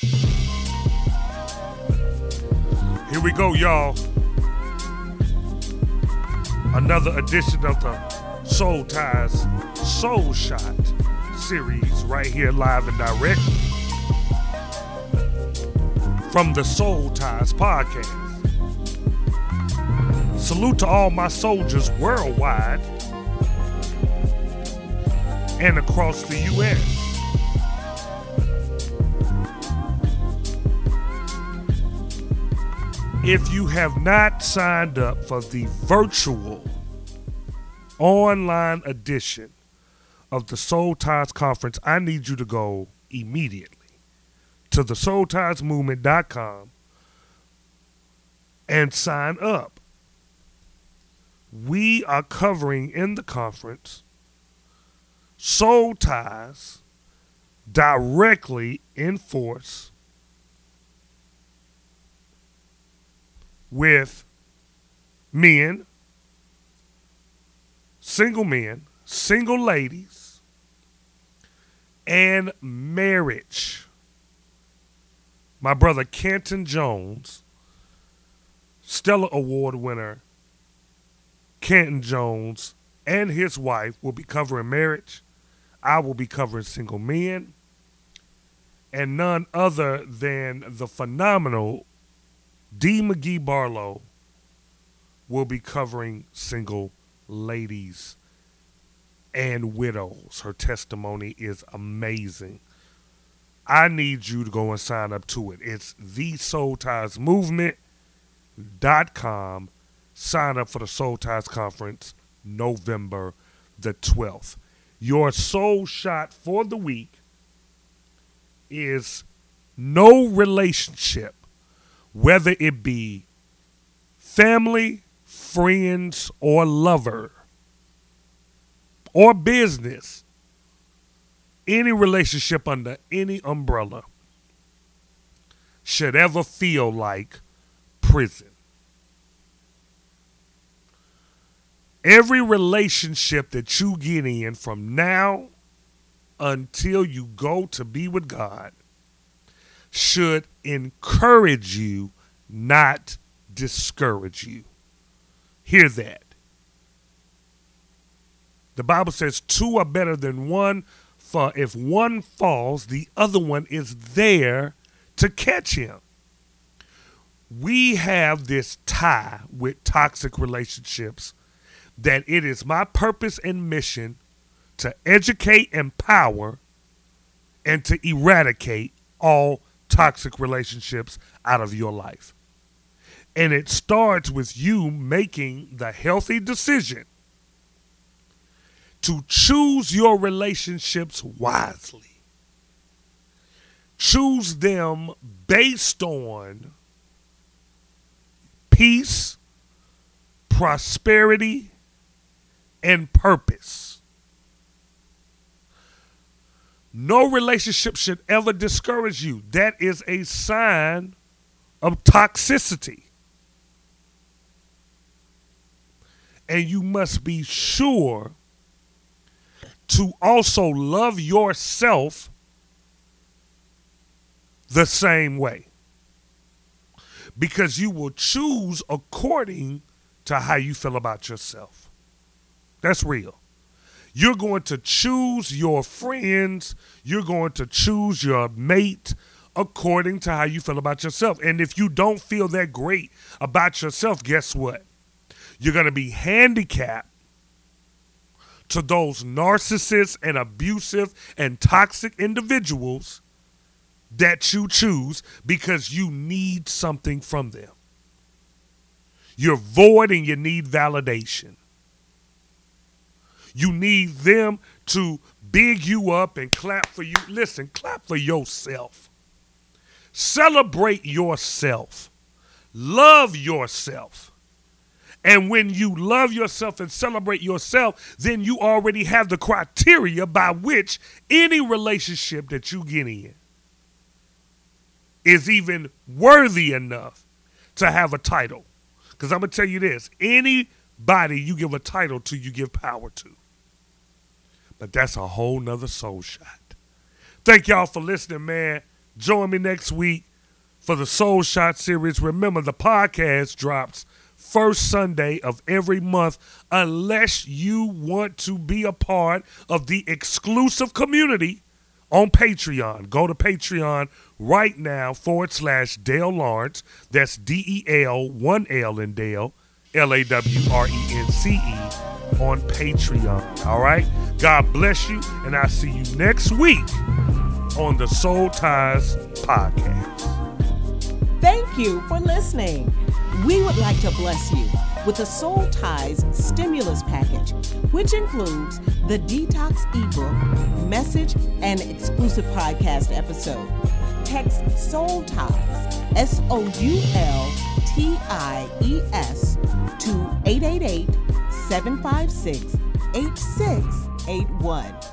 Here we go, y'all. Another edition of the Soul Ties Soul Shot series right here live and direct from the Soul Ties podcast. Salute to all my soldiers worldwide and across the U.S. If you have not signed up for the virtual online edition of the Soul Ties Conference, I need you to go immediately to the soultiesmovement.com and sign up. We are covering in the conference soul ties directly in force with men, single men, single ladies, and marriage. My brother Canton Jones, Stellar Award winner Canton Jones, and his wife will be covering marriage. I will be covering single men. And none other than the phenomenal D. McGee Barlow will be covering single ladies and widows. Her testimony is amazing. I need you to go and sign up to it. It's the Soul Ties Movement.com. Sign up for the Soul Ties Conference November the 12th. Your soul shot for the week is no relationship, whether it be family, friends, or lover, or business, any relationship under any umbrella should ever feel like prison. Every relationship that you get in from now until you go to be with God should encourage you, not discourage you. Hear that. The Bible says two are better than one, for if one falls, the other one is there to catch him. We have this tie with toxic relationships that it is my purpose and mission to educate, empower, and to eradicate all toxic relationships out of your life. And it starts with you making the healthy decision to choose your relationships wisely. Choose them based on peace, prosperity, and purpose. No relationship should ever discourage you. That is a sign of toxicity. And you must be sure to also love yourself the same way. Because you will choose according to how you feel about yourself. That's real. You're going to choose your friends, you're going to choose your mate according to how you feel about yourself. And if you don't feel that great about yourself, guess what? You're going to be handicapped to those narcissists and abusive and toxic individuals that you choose because you need something from them. You're void and you need validation. You need them to big you up and clap for you. Listen, clap for yourself. Celebrate yourself. Love yourself. And when you love yourself and celebrate yourself, then you already have the criteria by which any relationship that you get in is even worthy enough to have a title. Because I'm going to tell you this anybody you give a title to, you give power to. But that's a whole nother soul shot. Thank y'all for listening, man. Join me next week for the Soul Shot series. Remember, the podcast drops first Sunday of every month unless you want to be a part of the exclusive community on Patreon. Go to Patreon right now forward slash Del Lawrence. That's D E L, one L in Del, L A W R E N C E on Patreon. All right? God bless you, and I'll see you next week on the Soul Ties Podcast. Thank you for listening. We would like to bless you with the Soul Ties stimulus package, which includes the detox ebook, message, and exclusive podcast episode. Text Soul Ties, S O U L T I E S, to 888 756 8681